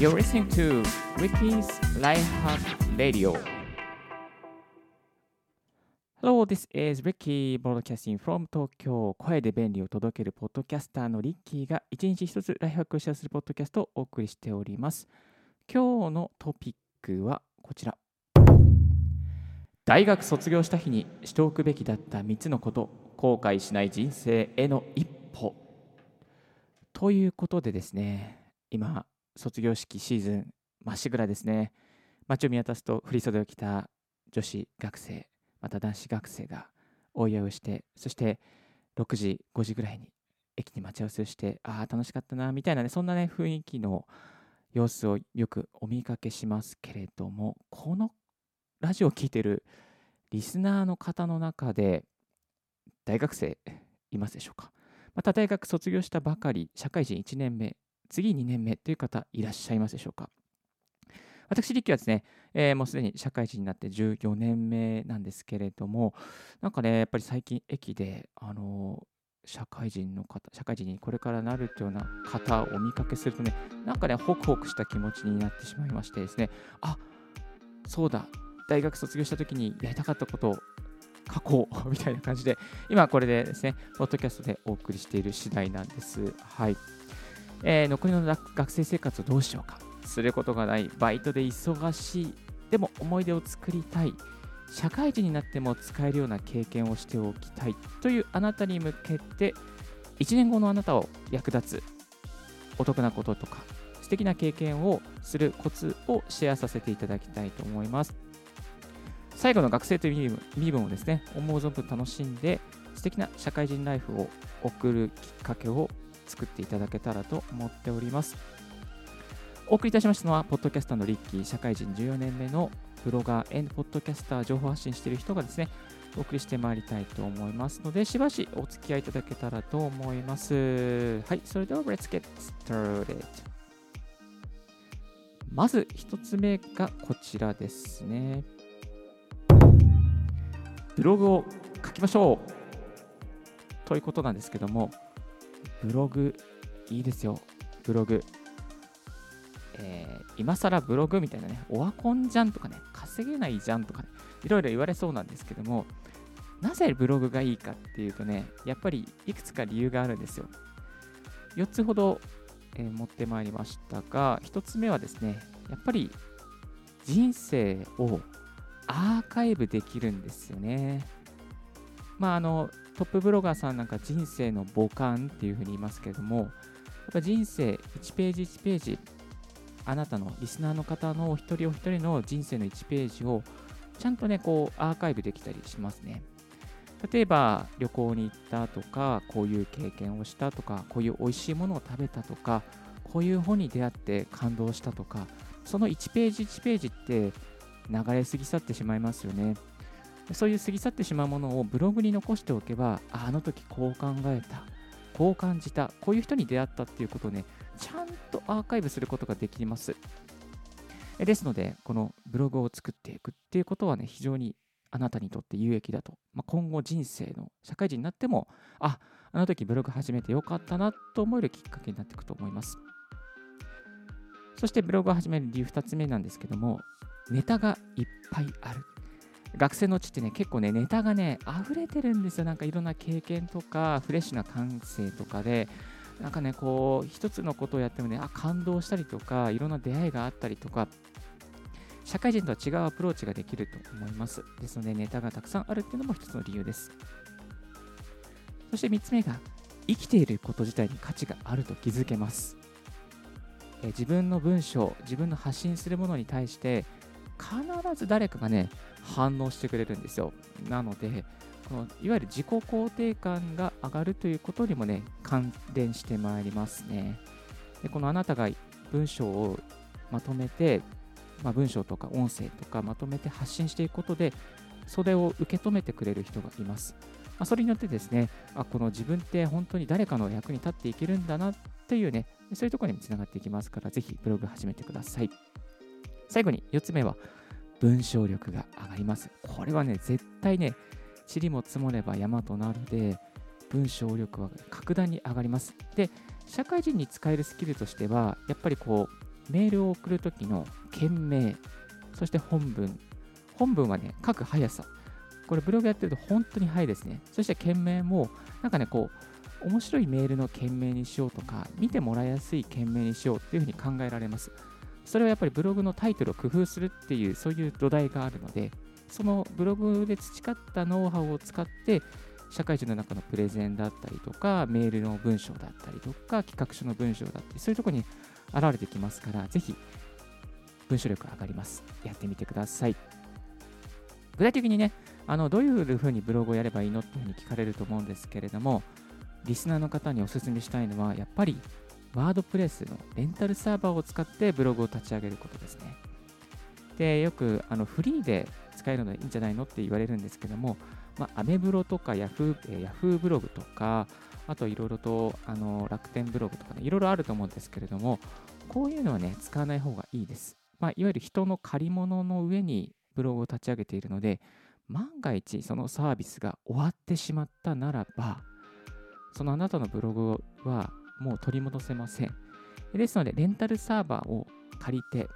You're listening to Ricky's Life Hack Radio. Hello, this is Ricky broadcasting from Tokyo. 声で便利を届けるポッドキャスターのリッキーが一日一つライフハックをシェアするポッドキャストをお送りしております。今日のトピックはこちら。大学卒業した日にしておくべきだった3つのこと、後悔しない人生への一歩。ということでですね、今、卒業式シーズンまっしぐらですね。街を見渡すと振袖を着た女子学生、また男子学生がお祝いをして、そして6時、5時ぐらいに駅に待ち合わせをして、ああ、楽しかったな、みたいなね、そんなね、雰囲気の様子をよくお見かけしますけれども、このラジオを聴いてるリスナーの方の中で、大学生いますでしょうか？また大学卒業したばかり、社会人1年目、次2年目という方いらっしゃいますでしょうか？私、力はですね、えー、もうすでに社会人になって14年目なんですけれども、なんかね、やっぱり最近駅で、あのー、社会人の方、社会人にこれからなるというような方をお見かけするとね、なんかね、ホクホクした気持ちになってしまいましてですね、あそうだ、大学卒業した時にやりたかったことを書こうみたいな感じで、今これでですね、ポッドキャストでお送りしている次第なんです。はい。えー、残りの学生生活をどうしようか。することがない、バイトで忙しい、でも思い出を作りたい、社会人になっても使えるような経験をしておきたいというあなたに向けて、1年後のあなたを役立つお得なこととか、素敵な経験をするコツをシェアさせていただきたいと思います。最後の学生という身分をですね、思う存分楽しんで、素敵な社会人ライフを送るきっかけを作っていただけたらと思っております。お送りいたしましたのは、ポッドキャスターのリッキー、社会人14年目のブロガー、ポッドキャスター、情報発信している人がですね、お送りしてまいりたいと思いますので、しばしお付き合いいただけたらと思います。はい、それでは、Let's get started. まず一つ目がこちらですね。ブログを書きましょうということなんですけども、ブログ、いいですよ、ブログ。えー、今更ブログみたいなね、オワコンじゃんとかね、稼げないじゃんとかね、いろいろ言われそうなんですけども、なぜブログがいいかっていうとね、やっぱりいくつか理由があるんですよ。4つほど、えー、持ってまいりましたが、1つ目はですね、やっぱり人生をアーカイブできるんですよね。まあ、あの、トップブロガーさんなんか人生の母艦っていうふうに言いますけれども、やっぱ人生1ページ1ページ、あなたのリスナーの方のお一人お一人の人生の1ページをちゃんとね、こうアーカイブできたりしますね。例えば旅行に行ったとか、こういう経験をしたとか、こういう美味しいものを食べたとか、こういう本に出会って感動したとか、その1ページ1ページって流れ過ぎ去ってしまいますよね。そういう過ぎ去ってしまうものをブログに残しておけば、あの時こう考えた、こう感じた、こういう人に出会ったっていうことをね、ちゃんとアーカイブすることができます。ですので、このブログを作っていくっていうことはね、非常にあなたにとって有益だと。まあ、今後人生の社会人になっても、あ、あの時ブログ始めてよかったなと思えるきっかけになっていくと思います。そしてブログを始める理由2つ目なんですけども、ネタがいっぱいある。学生のうちってね、結構ね、ネタがね、溢れてるんですよ。なんかいろんな経験とか、フレッシュな感性とかで、なんかね、こう、一つのことをやってもね、あ、感動したりとか、いろんな出会いがあったりとか、社会人とは違うアプローチができると思います。ですので、ネタがたくさんあるっていうのも一つの理由です。そして3つ目が、生きていること自体に価値があると気づけます。え自分の文章、自分の発信するものに対して、必ず誰かがね、反応してくれるんですよ。なので、このいわゆる自己肯定感が上がるということにもね、関連してまいりますね。でこのあなたが文章をまとめて、まあ、文章とか音声とかまとめて発信していくことで、それを受け止めてくれる人がいます。まあ、それによってですね、あこの自分って本当に誰かの役に立っていけるんだなというね、そういうところにもつながっていきますから、ぜひブログ始めてください。最後に4つ目は、文章力が上がります。これはね、絶対ね、塵も積もれば山となるで、文章力は格段に上がります。で、社会人に使えるスキルとしては、やっぱりこう、メールを送るときの件名、そして本文。本文はね、書く速さ。これブログやってると本当に早いですね。そして件名も、なんかね、こう、面白いメールの件名にしようとか、見てもらいやすい件名にしようっていうふうに考えられます。それはやっぱりブログのタイトルを工夫するっていう、そういう土台があるので、そのブログで培ったノウハウを使って、社会人の中のプレゼンだったりとか、メールの文章だったりとか、企画書の文章だったり、そういうとこに現れてきますから、ぜひ文章力上がります。やってみてください。具体的にね、あのどういうふうにブログをやればいいのっていうふうに聞かれると思うんですけれども、リスナーの方にお勧めしたいのは、やっぱりワードプレスのレンタルサーバーを使ってブログを立ち上げることですね。で、よくあのフリーで使えるのでいいんじゃないのって言われるんですけども、まあ、アメブロとかヤフー、えー、ヤフーブログとか、あといろいろとあの楽天ブログとかね、いろいろあると思うんですけれども、こういうのはね、使わない方がいいです。まあ、いわゆる人の借り物の上にブログを立ち上げているので、万が一そのサービスが終わってしまったならば、そのあなたのブログはもう取り戻せません。ですので、レンタルサーバーを借りて、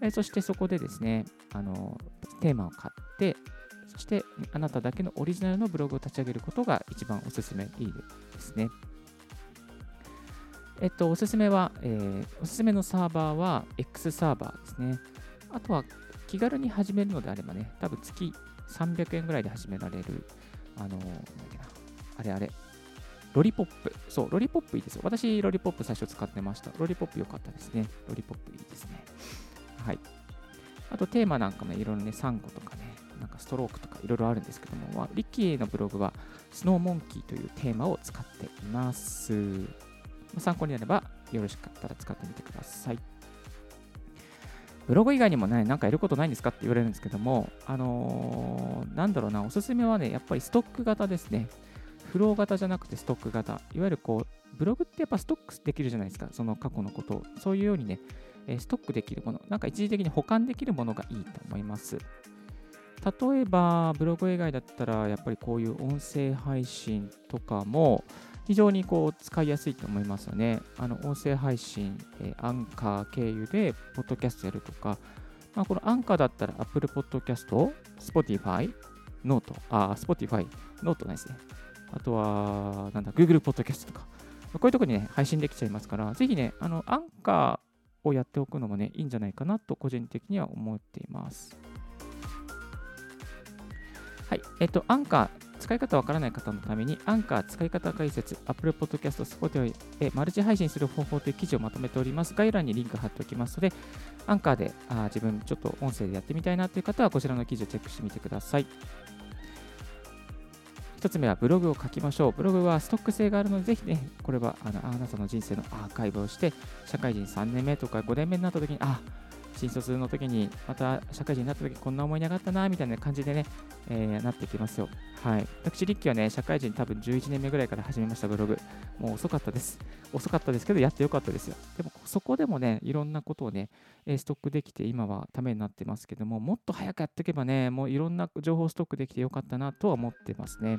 えそしてそこでですね、あのテーマを買って、そしてあなただけのオリジナルのブログを立ち上げることが一番おすすめいいですね。えっと、おすすめは、えー、おすすめのサーバーは X サーバーですね。あとは気軽に始めるのであればね、多分月300円ぐらいで始められる、あの、あれあれ、ロリポップ。そう、ロリポップいいですよ。私、ロリポップ最初使ってました。ロリポップ良かったですね。ロリポップいいですね。はい。あと、テーマなんかもいろいろね、サンゴとかね、なんかストロークとかいろいろあるんですけども、リッキーのブログは、スノーモンキーというテーマを使っています。参考になれば、よろしかったら使ってみてください。ブログ以外にもね、なんかやることないんですかって言われるんですけども、あのー、なんだろうな、おすすめはね、やっぱりストック型ですね。フロー型じゃなくてストック型。いわゆるこう、ブログってやっぱストックできるじゃないですか。その過去のことを。そういうようにね、ストックできるもの、なんか一時的に保管できるものがいいと思います。例えば、ブログ以外だったら、やっぱりこういう音声配信とかも、非常にこう使いやすいと思いますよね。あの音声配信、え、アンカー経由で、ポッドキャストやるとか、まあ、このアンカーだったら Apple Podcast、Spotify、ノート、あ、Spotify、ノートないですね。あとは、なんだ、Google Podcast とか、こういうとこにね、配信できちゃいますから、ぜひね、あの、アンカーをやっておくのもね、いいんじゃないかなと、個人的には思っています。はい、えっと、アンカー、使い方わからない方のために、アンカー使い方解説、Apple Podcast、Spotify マルチ配信する方法という記事をまとめております。概要欄にリンク貼っておきますので、アンカーであ自分ちょっと音声でやってみたいなという方は、こちらの記事をチェックしてみてください。1つ目はブログを書きましょう。ブログはストック性があるので、ぜひね、これはあのあなたの人生のアーカイブをして、社会人3年目とか5年目になった時に、あ、新卒の時に、また社会人になった時こんな思いなかったな、みたいな感じでね、えー、なってきますよ。はい。私、リッキーはね、社会人多分11年目ぐらいから始めました、ブログ。もう遅かったです。遅かったですけど、やってよかったですよ。でも、そこでもね、いろんなことをね、ストックできて、今はためになってますけども、もっと早くやっていけばね、もういろんな情報ストックできてよかったなとは思ってますね。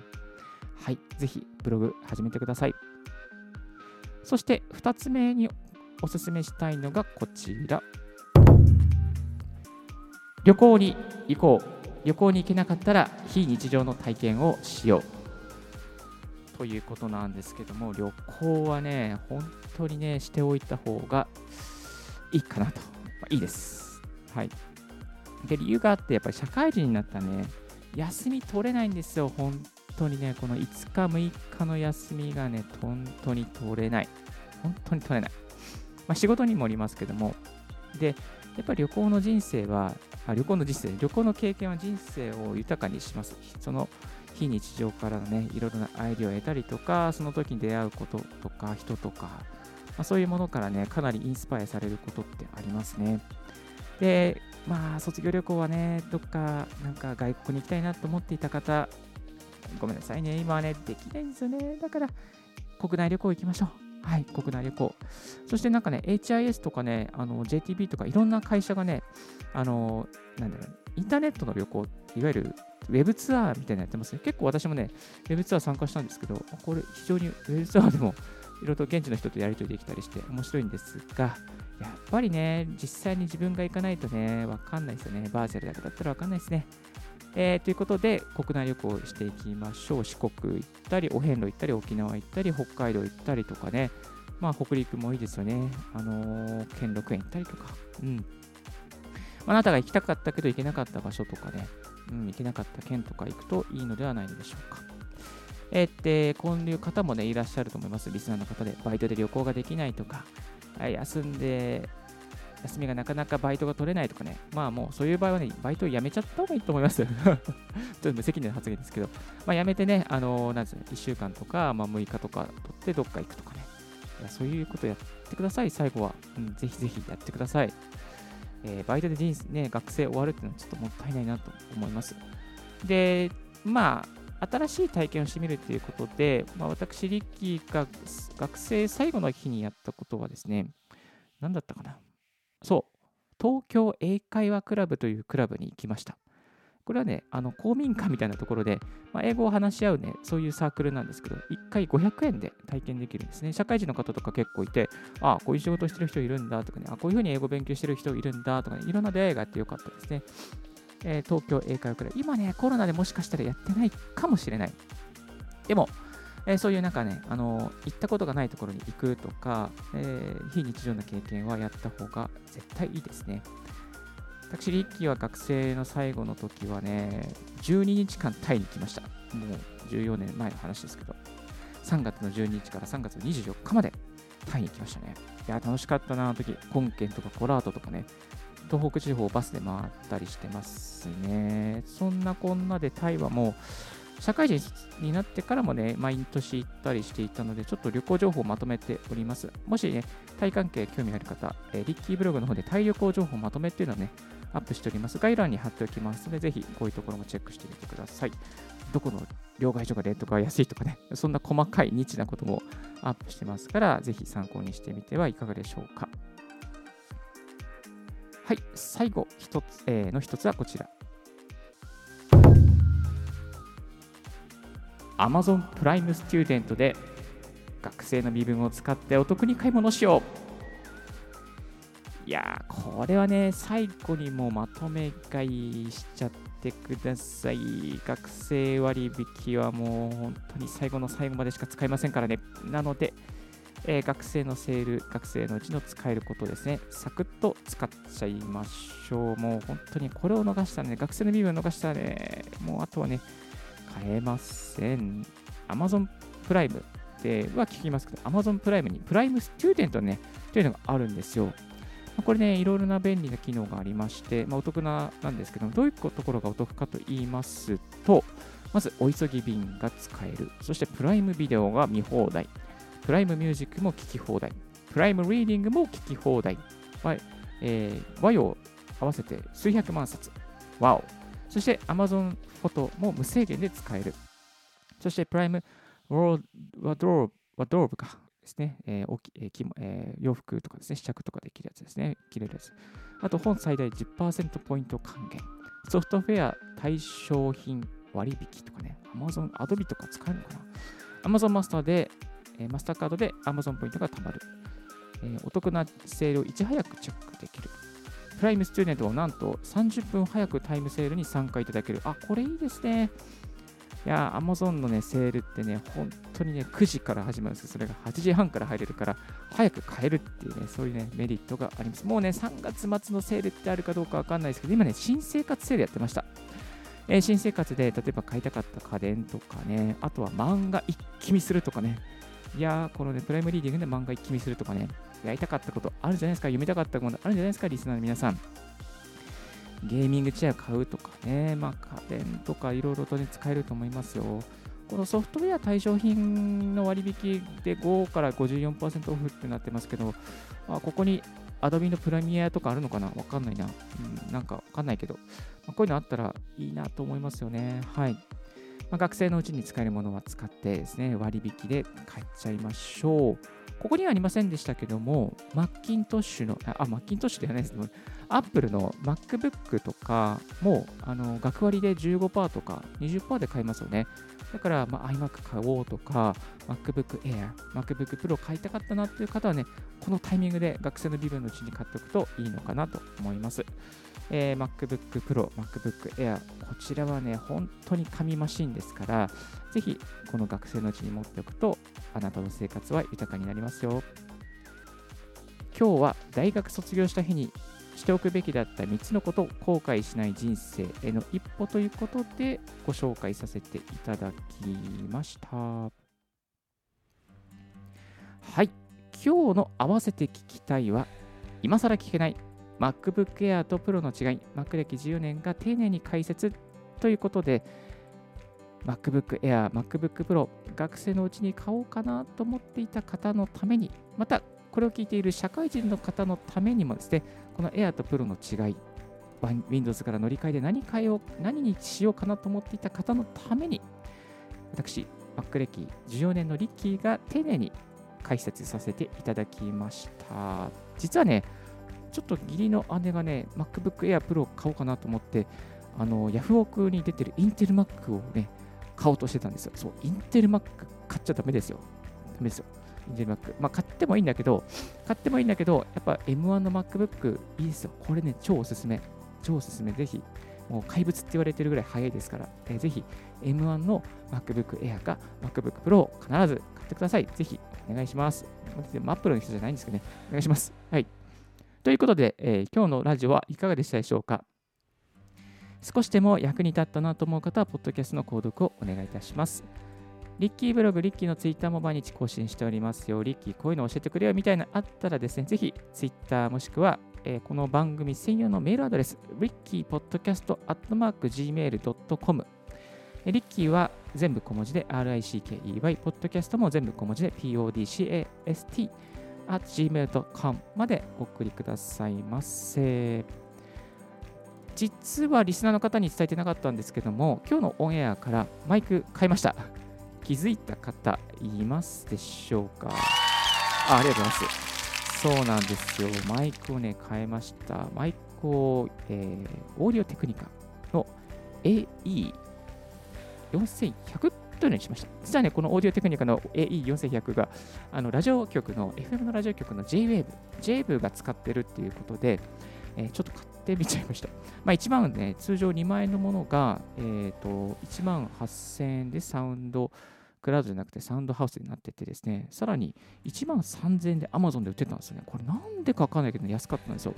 はい。ぜひ、ブログ始めてください。そして、2つ目におすすめしたいのがこちら。旅行に行こう。旅行に行けなかったら非日常の体験をしよう。ということなんですけども旅行はね本当にねしておいた方がいいかなと、まあ、いいです。はい。で理由があってやっぱり社会人になったね。休み取れないんですよ。本当にねこの5日6日の休みがね本当に取れない。本当に取れない。まあ、仕事にもおりますけども。でやっぱり旅行の人生は旅行の人生、旅行の経験は人生を豊かにします。その非日常からのね、いろいろなアイデアを得たりとか、その時に出会うこととか、人とか、まあ、そういうものからね、かなりインスパイアされることってありますね。で、まあ、卒業旅行はね、どっか、なんか外国に行きたいなと思っていた方、ごめんなさいね、今はね、できないんですよね。だから、国内旅行行きましょう。はい、国内旅行。そしてなんかね、HIS とかね、JTB とかいろんな会社がね、あの、なんだろう、インターネットの旅行、いわゆるウェブツアーみたいなのやってますね。結構私もね、ウェブツアー参加したんですけど、これ非常にウェブツアーでもいろいろと現地の人とやり取りできたりして面白いんですが、やっぱりね、実際に自分が行かないとね、わかんないですよね。バーチャルだけだったらわかんないですね。えー、ということで、国内旅行していきましょう。四国行ったり、お遍路行ったり、沖縄行ったり、北海道行ったりとかね、まあ、北陸もいいですよね。あのー、兼六園行ったりとか。うん。あなたが行きたかったけど行けなかった場所とかね、うん、行けなかった県とか行くといいのではないでしょうか。えー、って、こういう方もね、いらっしゃると思います。リスナーの方で。バイトで旅行ができないとか、休んで休みがなかなかバイトが取れないとかね、まあもうそういう場合はね、バイトを辞めちゃった方がいいと思います。ちょっと無責任な発言ですけど、まあ辞めてね、あのー、なんですね1週間とか、まあ、6日とか取ってどっか行くとかね、いやそういうことやってください、最後は。うん、ぜひぜひやってください。えー、バイトで人生、ね、学生終わるっていうのはちょっともったいないなと思います。で、まあ、新しい体験をしてみるっていうことで、まあ、私、リッキーが学生最後の日にやったことはですね、何だったかなそう、東京英会話クラブというクラブに行きました。これはね、あの公民館みたいなところで、まあ、英語を話し合うね、そういうサークルなんですけど、1回500円で体験できるんですね。社会人の方とか結構いて、ああ、こういう仕事してる人いるんだとかね、あこういうふうに英語勉強してる人いるんだとかね、いろんな出会いがあってよかったですね。えー、東京英会話クラブ、今ね、コロナでもしかしたらやってないかもしれない。でも、えー、そういうなんかね、あの行ったことがないところに行くとか、えー、非日常な経験はやった方が絶対いいですね。私、リッキーは学生の最後の時はね、12日間タイに来ました。もう14年前の話ですけど、3月の12日から3月の24日までタイに来ましたね。いや、楽しかったな、あの時。本県とかコラートとかね、東北地方をバスで回ったりしてますね。そんなこんなでタイはもう、社会人になってからもね、毎年行ったりしていたので、ちょっと旅行情報をまとめております。もしね、タイ関係興味ある方、えー、リッキーブログの方でタイ旅行情報まとめっていうのをね、アップしております。概要欄に貼っておきますので、ぜひこういうところもチェックしてみてください。どこの両替所がレントが安いとかね、そんな細かいニッチなこともアップしてますから、ぜひ参考にしてみてはいかがでしょうか。はい、最後一つ、えー、の一つはこちら。Amazon プライムスチューデントで学生の身分を使ってお得に買い物しよういやこれはね、最後にもまとめ買いしちゃってください。学生割引はもう本当に最後の最後までしか使えませんからね。なので、えー、学生のセール、学生のうちの使えることですね、サクッと使っちゃいましょう。もう本当にこれを逃したらね、学生の身分を逃したらね、もうあとはね、買えません。Amazon プライムでは聞きますけど、Amazon プライムにプライムスチューデントね、というのがあるんですよ。これね、いろいろな便利な機能がありまして、まあ、お得ななんですけども、どういうところがお得かと言いますと、まず、お急ぎ便が使える。そして、プライムビデオが見放題。プライムミュージックも聴き放題。プライムリーディングも聴き放題。はい、えー、和洋合わせて数百万冊。わお。そして Amazon フォトも無制限で使える。そしてプライムワドローブかですね、えーえーえー、洋服とかですね、試着とかできるやつですね、着れるやつ。あと本最大10%ポイント還元。ソフトウェア対象品割引とかね、Amazon、Adobe とか使えるのかな ?Amazon マスターで、えー、マスターカードで Amazon ポイントが貯まる。えー、お得なセールをいち早くチェックできる。プライムスチューデントをなんと30分早くタイムセールに参加いただける。あ、これいいですね。いや、アマゾンのね、セールってね、本当にね、9時から始まるんですよ。それが8時半から入れるから、早く買えるっていうね、そういうね、メリットがあります。もうね、3月末のセールってあるかどうかわかんないですけど、今ね、新生活セールやってました。えー、新生活で、例えば買いたかった家電とかね、あとは漫画一気見するとかね、いやー、このね、プライムリーディングで漫画一気見するとかね、やりたかったことあるじゃないですか、読みたかったものあるんじゃないですか、リスナーの皆さん。ゲーミングチェア買うとかね、まあ、家電とかいろいろとね、使えると思いますよ。このソフトウェア対象品の割引で5から54%オフってなってますけど、まあ、ここに Adobe のプレミアとかあるのかな？わかんないな。うん、なんかわかんないけど、まあ、こういうのあったらいいなと思いますよね。はい。まあ、学生のうちに使えるものは使ってですね、割引で買っちゃいましょう。ここにはありませんでしたけども、マッキントッシュの、あ、マッキントッシュではないですけど、アップルの MacBook とかも、あの、学割で15%とか20%で買えますよね。だから、まあ、iMac 買おうとか、MacBook Air、MacBook Pro 買いたかったなっていう方はね、このタイミングで学生の微分のうちに買っておくといいのかなと思います。えー、MacBook Pro、MacBook Air、こちらはね、本当に紙マシンですから、ぜひこの学生のうちに持っておくと、あなたの生活は豊かになりますよ。今日は大学卒業した日にしておくべきだった3つのことを後悔しない人生への一歩ということでご紹介させていただきました。はい、今日の合わせて聞きたいは、今更聞けない MacBook Air と Pro の違い、Mac 歴14年が丁寧に解説ということで、MacBook Air、MacBook Pro、学生のうちに買おうかなと思っていた方のために、またこれを聞いている社会人の方のためにもですね、この Air と Pro の違い、Windows から乗り換えで何変えよう、何にしようかなと思っていた方のために、私、Mac 歴14年のリッキーが丁寧に解説させていただきました。実はね、ちょっと義理の姉がね、MacBook Air Pro を買おうかなと思って、あの、ヤフオクに出てるインテル Mac をね、買おうとしてたんですよ。そう、インテル Mac 買っちゃダメですよ。ダメですよ。インテル Mac。まあ、買ってもいいんだけど、買ってもいいんだけど、やっぱ M1 の MacBook いいですよ。これね、超おすすめ。超おすすめ。ぜひ、もう怪物って言われてるぐらい早いですから、えー、ぜひ M1 の MacBook Air か MacBook Pro を必ず買ってください。ぜひお願いします。マップルの人じゃないんですけどね。お願いします。はい。ということで、えー、今日のラジオはいかがでしたでしょうか？少しでも役に立ったなと思う方は、ポッドキャストの購読をお願いいたします。リッキーブログ、リッキーのツイッターも毎日更新しておりますよ。リッキー、こういうの教えてくれよみたいなあったらですね、ぜひツイッターもしくは、えー、この番組専用のメールアドレス、リッキーポッドキャストアットマーク Gmail.com。リッキーは全部小文字で RICKEY、ポッドキャストも全部小文字で PODCAST at gmail.com までお送りくださいませ。実はリスナーの方に伝えてなかったんですけども、今日のオンエアからマイク変えました。気づいた方いますでしょうか？あありがとうございます。そうなんですよ。マイクをね、変えました。マイクを、えー、オーディオテクニカの AE4100 というのにしました。実はね、このオーディオテクニカの AE4100 が、あのラジオ局の、FM のラジオ局の JWAVE、JWAVE が使ってるっていうことで、えー、ちょっと買ってみちゃいました。まあ、1万ね、通常2万円のものが、えーと、1万8000円でサウンド、クラウドじゃなくてサウンドハウスになっててですね、さらに1万3000円で Amazon で売ってたんですよね。これなんでかわかんないけど、安かったんですよ。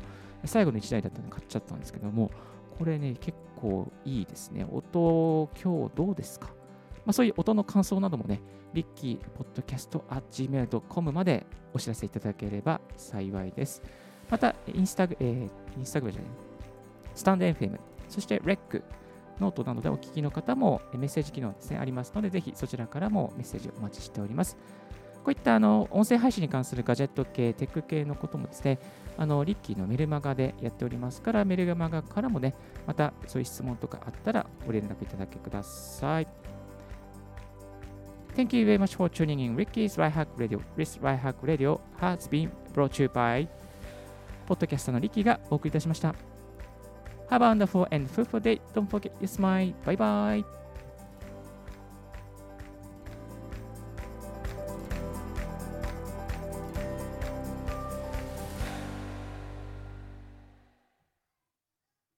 最後の1台だったので買っちゃったんですけども、これね、結構いいですね。音、今日どうですか？まあ、そういう音の感想などもね、リッキーポッドキャスト at gmail.com までお知らせいただければ幸いです。また、インスタグ、えー、インスタグラムじゃない、スタンド FM、そしてレック、ノートなどでお聞きの方もメッセージ機能ですね、ありますので、ぜひそちらからもメッセージお待ちしております。こういったあの音声配信に関するガジェット系、テック系のこともですね、あのリッキーのメルマガでやっておりますから、メルマガからもね、またそういう質問とかあったらご連絡いただけください。Thank you very much for tuning in Ricky's Life Hack Radio. This Life Hack Radio has been brought to you by ポッドキャストのリッキーがお送りいたしました。Have a wonderful and fruitful day. Don't forget your smile. Bye bye.